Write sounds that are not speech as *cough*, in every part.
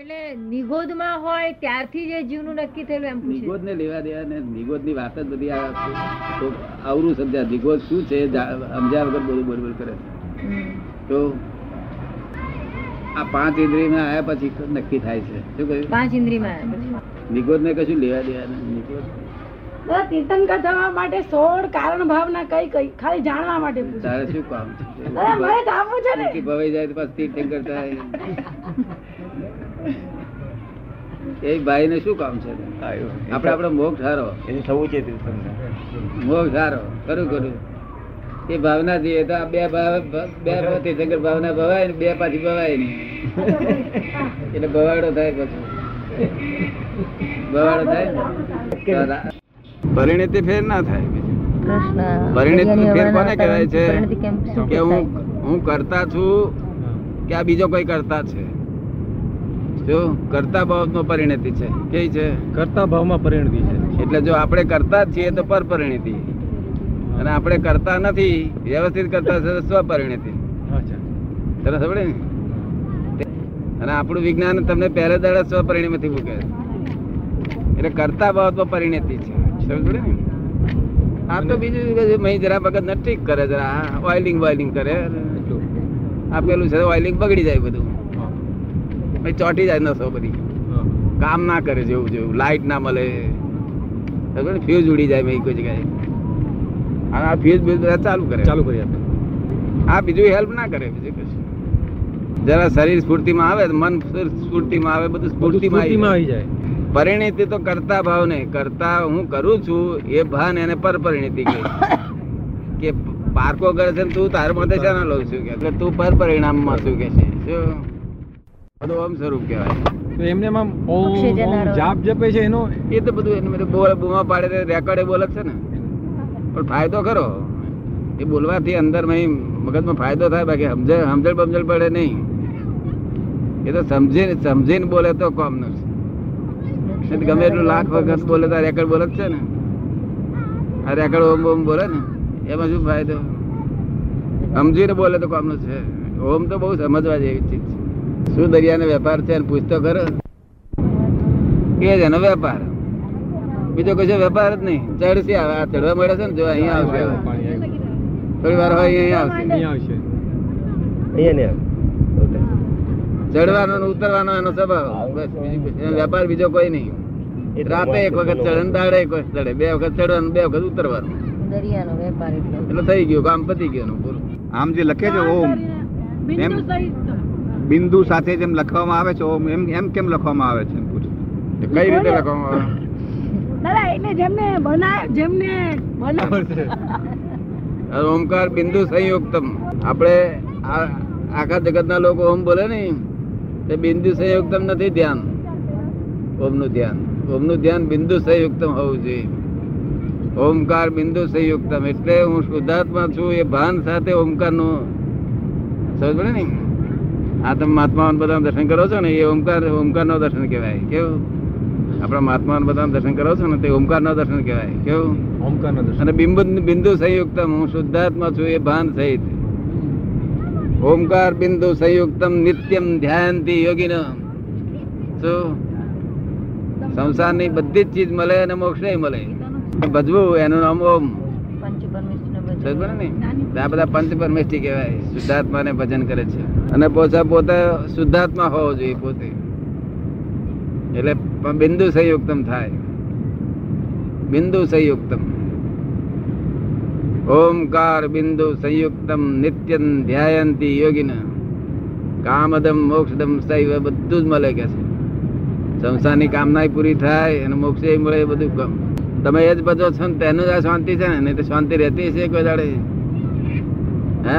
એટલે નિગોદમાં હોય ત્યારથી જે જીવનું નક્કી થયેલું એમ નિગોદ ને લેવા દેવા ને નિગોદની વાત જ બધી આ અવરું સમજ્યા. નિગોદ શું છે? સમજ્યા વગર બધું બોલ બોલ કરે તો આ પાંચ ઇન્દ્રિયમાં આવ્યા પછી નક્કી થાય છે. શું કહ્યું? પાંચ ઇન્દ્રિયમાં નિગોદ ને કશું લેવા દેવા ને નિગોદ? દાદા, કરવા માટે સોળ કારણ ભાવના કઈ કઈ? ખાલી જાણવા માટે તારે શું કામ છે? ભવાઈ જાય તો પછી તીર્થંકર થાય. એ ભાઈ ને શું કામ છે? આપડે આપડે મોક્ષ હારો એ થવું છે મોક્ષ હારો ખરું ખરું. એ ભાવના જોઈએ તો બે ભાવ બે તીર્થંકર ભાવના ભવાય ને બે પાછી ભવાય નહીં. એટલે ભવાડો થાય પછી. ભવાડો થાય પરિણતિ ફેર ના થાય કૃષ્ણ પરિણતિ ફેર કોને કહેવાય છે? કે હું હું કરતા છું કે આ બીજો કોઈ કરતા છે? જો કરતા ભાવ નો પરિણતિ છે. કેવી છે? કરતા ભાવમાં પરિણતિ છે. એટલે જો આપણે કરતા છીએ તો પર પરિણતિ અને આપણે કરતા નથી વ્યવસ્થિત કરતા છે સ્વ પરિણતિ અચ્છા. તને અને આપણું વિજ્ઞાન તમને પહેલે દાડે સ્વપરિણતિ મૂકે એટલે કરતા બાબતમાં પરિણતિ છે. સમજે ને? આ તો બીજું મહી જરા વખત નથી ઠીક કરે જરા ઓઇલિંગ વાઇલિંગ કરે આ પેલું છે ઓઇલિંગ બગડી જાય બધું. ચોટી જાય નસો બધી. કામ ના કરે જેવું જેવું. લાઈટ ના મળે. ફ્યુઝ ઉડી જાય મેં કોઈ જગ્યાએ. અને આ ફ્યુઝ બધા ચાલુ કરે. ચાલુ કરી આપે. આ બીજું હેલ્પ ના કરે બીજું કશું. જરા શરીર સ્ફૂર્તિમાં આવે મન સ્ફૂર્તિમાં આવે બધું સ્ફૂર્તિમાં આવી જાય. પરિણીતિ તો કરતા ભાવ નહીં. કરતા હું કરું છું એ ભાન એને પર પરિણીતિ કહે. *laughs* કે પારકો કરે છે તું તાર માટે શાના લઉં છું કે. એટલે તું પર પરિણામમાં શું કે છે? શું? બધું ઓમ સ્વરૂપ કહેવાય. તો એમને ઓમ ઓમ જાપ જપે છે એનો? એ તો બધું એને બધું બોલ બૂમા પાડે છે રેકોર્ડે બોલે છે ને. પણ ફાયદો ખરો. એ બોલવાથી અંદર મગજમાં ફાયદો થાય બાકી સમજે સમજણ બમજણ પડે નહીં. એ તો સમજીને સમજીને બોલે તો કોમ નથી છે ગમે એટલું લાખ વખત બોલે તો રેકોર્ડ બોલે જ છે ને. આ રેકોર્ડ ઓમ ઓમ બોલે ને. એમાં શું ફાયદો? સમજીને બોલે તો કોમનું છે ઓમ તો બહુ સમજવા જેવી ચીજ છે. શું દરિયાનો વેપાર છે પૂછતો ખરો? કે એનો વેપાર? બીજો કશો વેપાર જ નહીં. ચડશે આવે આ ચડવા મળે છે ને જો અહીંયા આવશે થોડી વાર હોય અહીંયા આવશે. અહીંયા ચડવાનો ઉતરવાનો એનો સ્વભાવ. બસ વેપાર બીજો કોઈ નહીં. રાતે એક વખત ચડે ને દાડે એક વખત ચડે. બે વખત ચડવાનું બે વખત ઉતરવાનું. દરિયાનો વેપાર એટલે. એટલે થઈ ગયું. કામ પતી ગયું પૂરું. આમ જે લખે છે ઓમ. એમ? બિંદુ સાથે જેમ લખવામાં આવે છે એમ એમ કેમ લખવામાં આવે છે પૂછું. કઈ રીતે લખવામાં આવે? દાદા એટલે જેમને બનાય જેમને બનાવ ઓમકાર બિંદુ સંયુક્તમ. આપણે આખા જગતના લોકો ઓમ બોલે ને તે બિંદુ સંયુક્તમ નથી ધ્યાન. ઓમનું ધ્યાન. ઓમનું ધ્યાન બિંદુ સંયુક્તમ હોવું જોઈએ. ઓમકાર બિંદુ સંયુક્તમ. એટલે હું શુદ્ધાત્મા છું એ ભાન સાથે ઓમકારનું. સમજ પડે ને? આ તમે મહાત્માઓને બધા દર્શન કરો છો ને એ ઓમકાર ઓમકારનો દર્શન કહેવાય. કેવું? આપણા મહાત્મા બધા દર્શન કરો છો ને તે ઓમકારનો દર્શન કહેવાય. કેવું? ઓમકારના દર્શન. અને બિંબુ બિંદુ સંયુક્તમ હું શુદ્ધાત્મા છું એ ભાન સહિત. ઓમકાર બિંદુ સંયુક્તમ નિત્યમ ધ્યાનથી યોગીન. શું? સંસારની બધી જ ચીજ મળે અને મોક્ષ મળે. ભજવું એનું નામ ઓમ પંચ પરમેશ્વરનો ભજન. સમજ પડે ને આ બધા પંચ પરમેષ્ઠી કહેવાય શુદ્ધાત્માને ભજન કરે છે. અને પોતા પોતે શુદ્ધાત્મા હોવો જોઈએ પોતે. એટલે બિંદુ સંયુક્તમ થાય. બિંદુ સંયુક્તમ. ઓમકાર બિંદુ સંયુક્તમ નિત્યમ ધ્યાયંતી યોગીન. કામદમ મોક્ષદમ સૈવ બધું જ મળે કે છે. સંસારની કામનાય પૂરી થાય અને મોક્ષે મળે બધું તમે એ જ બધો છો ને તેનું જ આ શાંતિ છે ને? નહીં તો શાંતિ રહેતી છે કોઈ દાડે. હે?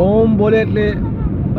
ઓમ બોલે એટલે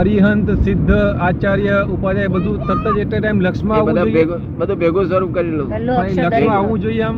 અરિહંત સિદ્ધ આચાર્ય ઉપાધ્યાય બધું તરત જ એટલે ટાઈમ લક્ષ્મણ જોઈએ. બધું ભેગું સ્વરૂપ કરી લો. પહેલો પણ એ અક્ષર લક્ષમાં દરેક આવવું જોઈએ આમ.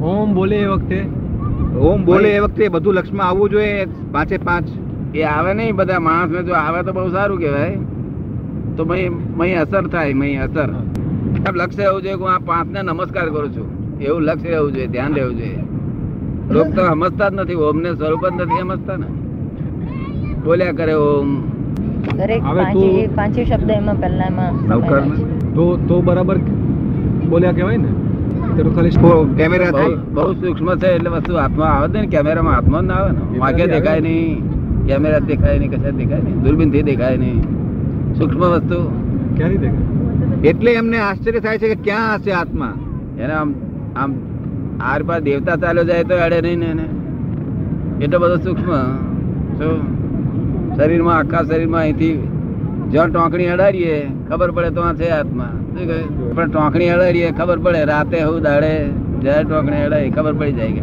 ઓમ બોલે એ વખતે. ઓમ બોલે એ વખતે બધું લક્ષ્મણ આવવું જોઈએ પાંચે પાંચ. એ આવે નહીં બધા માણસને જો આવે તો બહુ સારું કહેવાય. તો મય મય અસર થાય મય અસર. લક્ષ્ય રહેવું જોઈએ કે હું આ પાંચને નમસ્કાર કરું છું. એવું લક્ષ્ય રહેવું જોઈએ ધ્યાન રહેવું જોઈએ. લોક તો સમજતા જ નથી ઓમ ને સ્વરૂપ જ નથી સમજતા ને. બોલ્યા કરે ઓમ. દરેક પાંચે પાંચે શબ્દ એમાં પહેલા એમાં. તો તો બરાબર બોલ્યા કહેવાય ને? તેનું ખાલી કેમેરા બહુ થાય બહુ સૂક્ષ્મ છે એટલે વસ્તુ હાથમાં આવે છે ને કેમેરામાં હાથમાં ના આવે ને. વાંકે દેખાય નહીં કેમેરા દેખાય નહીં કશા દેખાય નહીં દૂરબીનથી દેખાય નહીં. સૂક્ષ્મ વસ્તુ. ક્યારે દેખાય? એટલે એમને આશ્ચર્ય થાય છે કે ક્યાં હશે આત્મા? એને આમ આમ આર પાર દેવતા ચાલ્યો જાય તો અડે નહીં ને એને. એટલો બધો સૂક્ષ્મ, શું? શરીરમાં, આખા શરીરમાં અહીંથી જ્યાં ટોંકણી અડાડીએ, ખબર પડે તો છે આત્મા. શું કહે? પણ ટોંકણી અડાડીએ, ખબર પડે. રાતે હું દાડે જ્યારે ટોંકણી અડાડી ખબર પડી જાય કે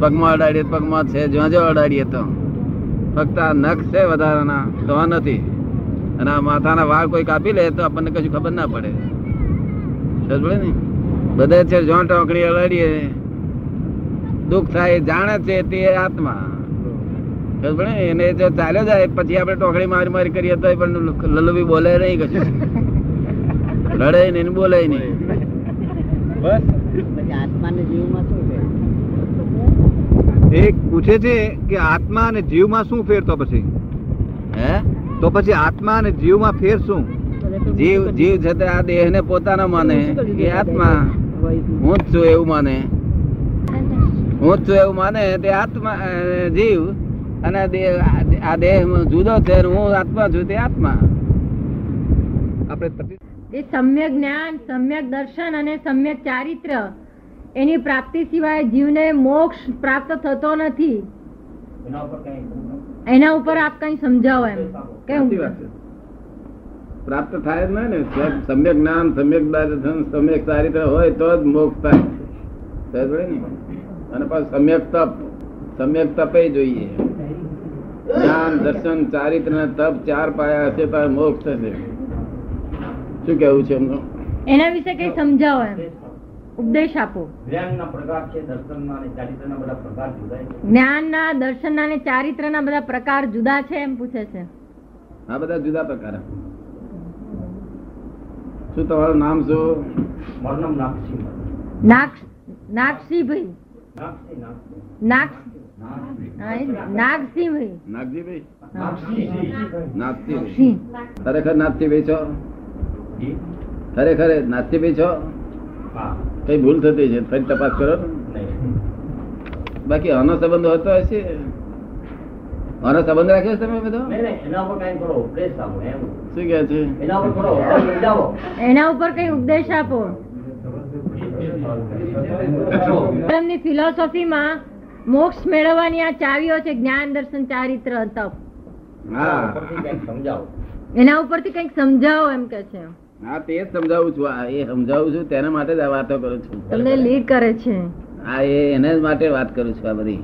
પગમાં અડાડીએ પગમાં છે, જ્યાં જ્યાં અડાડીએ તો. ફક્ત આ નખ છે વધારાના, તો નથી. અને આ માથાના વાળ કોઈ કાપી લે તો આપણને કશું ખબર ના પડે. પડે ને? બધા છે જ્યાં ટોંકણી અડાડીએ દુઃખ થાય જાણે છે તે આત્મા. પડે? એને જો ચાલ્યો જાય પછી આપણે ટોકડી મારી મારી કરીએ તો પણ લલ્લુબી બોલે નહીં કશું. લડે નહીં બોલે નહીં. બસ. એક પૂછે છે કે આત્મા અને જીવમાં શું ફેર તો પછી? હે? તો પછી આત્મા અને જીવમાં ફેર શું? જીવ જીવ છે તે આ દેહ ને પોતાનો માને એ આત્મા? હું જ છું એવું માને. હું જ છું એવું માને તે આત્મા જીવ અને આ દેહ જુદો છે હું આત્મા છું તે આત્મા. આપણે એ સમ્યક જ્ઞાન સમ્યક દર્શન અને સમ્યક ચારિત્ર એની પ્રાપ્તિ સિવાય જીવને મોક્ષ પ્રાપ્ત થતો નથી. એના ઉપર આપ કઈ સમજાવો એમ. કેમ. પ્રાપ્ત થાય જ ને. સમ્યક જ્ઞાન સમ્યક દર્શન સમ્યક ચારિત્ર હોય તો જ મોક્ષ થાય. અને પાછું સમ્યક તપ. સમ્યક તપે જોઈએ. જ્ઞાન દર્શન ચારિત્ર ને તપ ચાર પાયા હશે તો મોક્ષ થશે. શું કેવું છે એમનું? એના વિશે કઈ સમજાવો એમ. ઉપદેશ આપો. જ્ઞાનના પ્રકાર છે દર્શનના અને ચારિત્રના બધા પ્રકાર જુદા છે. જ્ઞાનના દર્શનના અને ચારિત્રના બધા પ્રકાર જુદા છે એમ પૂછે છે. આ બધા જુદા પ્રકાર. શું તમારું નામ શું? મારું નામ નાક્ષી નાક્ષ નાગસિંહભાઈ. નાગસિંહ નાગસિંહ. ભાઈ ખરેખર છો? જી. ખરેખર નાથજીભાઈ છો? હા. કઈ ભૂલ થતી છે? ફરી તપાસ કરો ને. બાકી આનો સંબંધ હોતો હશે? આનો સંબંધ રાખ્યો છે તમે બધો? નહીં નહીં એના ઉપર કઈ કરો ઉપદેશ આપો એમ. શું કે છે? એના ઉપર કરો સમજાવો એના ઉપર કઈ ઉપદેશ આપો? એમની ફિલોસોફીમાં મોક્ષ મેળવવાની આ ચાવીઓ છે જ્ઞાન દર્શન ચારિત્ર તપ. હા. ઉપરથી કંઈક સમજાવો. એના ઉપરથી કંઈક સમજાવો એમ કે છે. હા તે જ સમજાવું છું. આ એ સમજાવું છું તેના માટે જ આ વાતો કરું છું. તમને લીડ કરે છે. હા એ એને જ માટે વાત કરું છું આ બધી.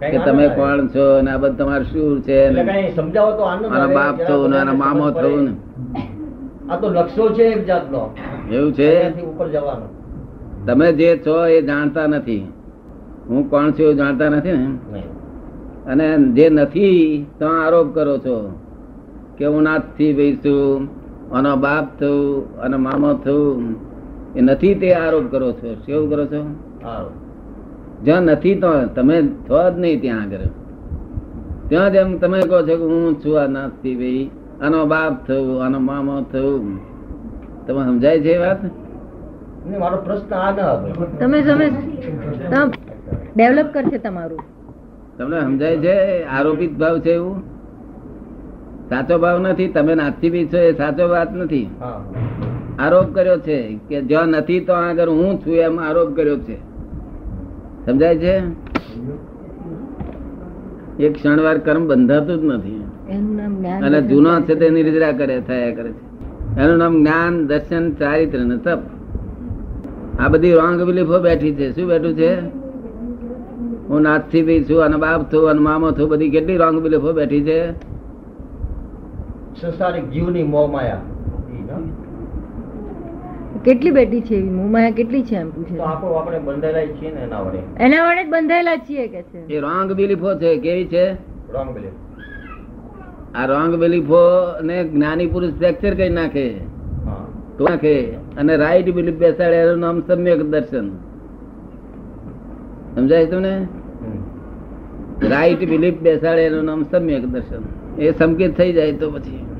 કે તમે કોણ છો ને આ બધું તમારું શું છે એટલે સમજાવો તો આનંદ બાપ છો ને મારા મામો થવું ને. આ તો લક્ષો છે એક જાતનો. એવું છે? ઉપર જવાનો. તમે જે છો એ જાણતા નથી. હું કોણ છું એ જાણતા નથી ને? અને જે નથી તો આરોપ કરો છો કે હું નાથથી ભાઈ છું આનો બાપ થયું અને મામો થયું એ નથી તે આરોપ કરો છો. કેવું કરો છો? જ્યાં નથી તો તમે છો જ નહીં ત્યાં આગળ. ત્યાં જેમ તમે કહો છો કે હું છું આ નાથથી ભાઈ આનો બાપ થયું આનો મામો થયું. તમે સમજાય છે એ વાત? મારો પ્રશ્ન આ ન તમે તમે ડેવલપ કરશે તમારું. તમને સમજાય છે? આરોપિત ભાવ છે એવું? સાચો ભાવ નથી તમે નાથથી બી છો એ સાચો વાત નથી. આરોપ કર્યો છે કે જ્યાં નથી તો આગળ હું છું એમ આરોપ કર્યો છે. સમજાય છે? એક ક્ષણવાર કર્મ બંધાતું જ નથી. નામ જ્ઞાન અને દર્શન જૂનો છે ચારિત્ર. તે નિર્જરા કરે થયા કરે છે. એનું નામ જ્ઞાન દર્શન ચારિત્ર ને તપ. આ બધી રોંગ બિલીફો બેઠી છે. શું બેઠું છે? હું નાથથી બી છું અને બાપ છું અને મામો છું બધી કેટલી રોંગ બિલીફો બેઠી છે? સંસારિક જીવની મોહ માયા. કેટલી બેઠી છે એવી? મોમાયા કેટલી છે એમ પૂછે તો. આપણો આપણે બંધાયેલા છીએ ને એના વડે. એના વડે જ બંધાયેલા છીએ કે છે? એ રોંગ બિલીફો છે કેવી છે? Wrong belief. આ રોંગ બિલીફો ને જ્ઞાની પુરુષ ફ્રેક્ચર કરી નાખે. તો નાખે. અને રાઈટ બિલીફ બેસાડે એનું નામ સમ્યક દર્શન. સમજાય તમને. રાઈટ બિલીફ બેસાડે એનું નામ સમ્યક દર્શન. એ સંકેત થઈ જાય તો પછી.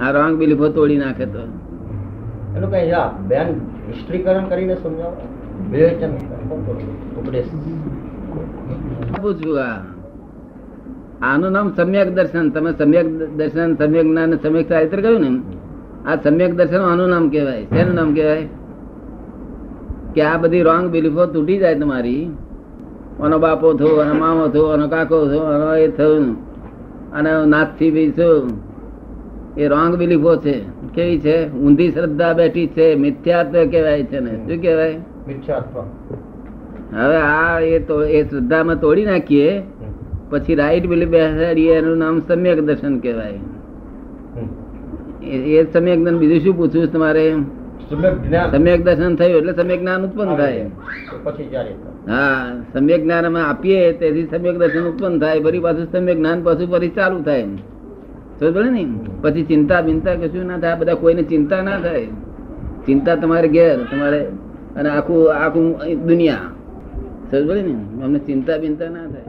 આ રોંગ બિલીફો તોડી નાખે તો. એનું કઈ હા બેન હિસ્ટ્રીકરણ કરીને સમજાવો. વિવેચન ઉપદેશ. આ. આનું નામ સમ્યક દર્શન. તમે સમ્યક દર્શન સમ્યક જ્ઞાન સમ્યક ચારિત્ર કહ્યું ને આ સમ્યક દર્શન આનું નામ કહેવાય. શેનું નામ કહેવાય? કે આ બધી રોંગ બિલીફો તૂટી જાય તમારી. આનો બાપો થયો એનો મામો થયો અને કાકો થયો અને એ થયું. અને નાથથી બી છું એ રોંગ બિલીફો છે. કેવી છે? ઊંધી શ્રદ્ધા બેઠી છે. મિથ્યાત્વ કહેવાય છે ને. શું કહેવાય? હવે આ એ તો એ શ્રદ્ધામાં તોડી નાખીએ. પછી રાઈટ બિલીફ બેસાડીએ એનું નામ સમ્યક દર્શન કહેવાય. એ સમ્યક જ્ઞાન બીજું શું પૂછવું તમારે? સમ્યક દર્શન થયું એટલે સમ્યક જ્ઞાન ઉત્પન્ન થાય. પછી હા સમ્યક જ્ઞાન અમે આપીએ તેથી સમ્યક દર્શન ઉત્પન્ન થાય. ફરી પાછું સમ્યક જ્ઞાન પાછું ફરી ચાલુ થાય. પડે ને. પછી ચિંતા બિંતા કશું ના થાય? બધા કોઈને ચિંતા ના થાય. ચિંતા તમારે ઘેર, તમારે અને આખું આખું દુનિયા. સમજ પડે ને. અમને ચિંતા બિંતા ના થાય.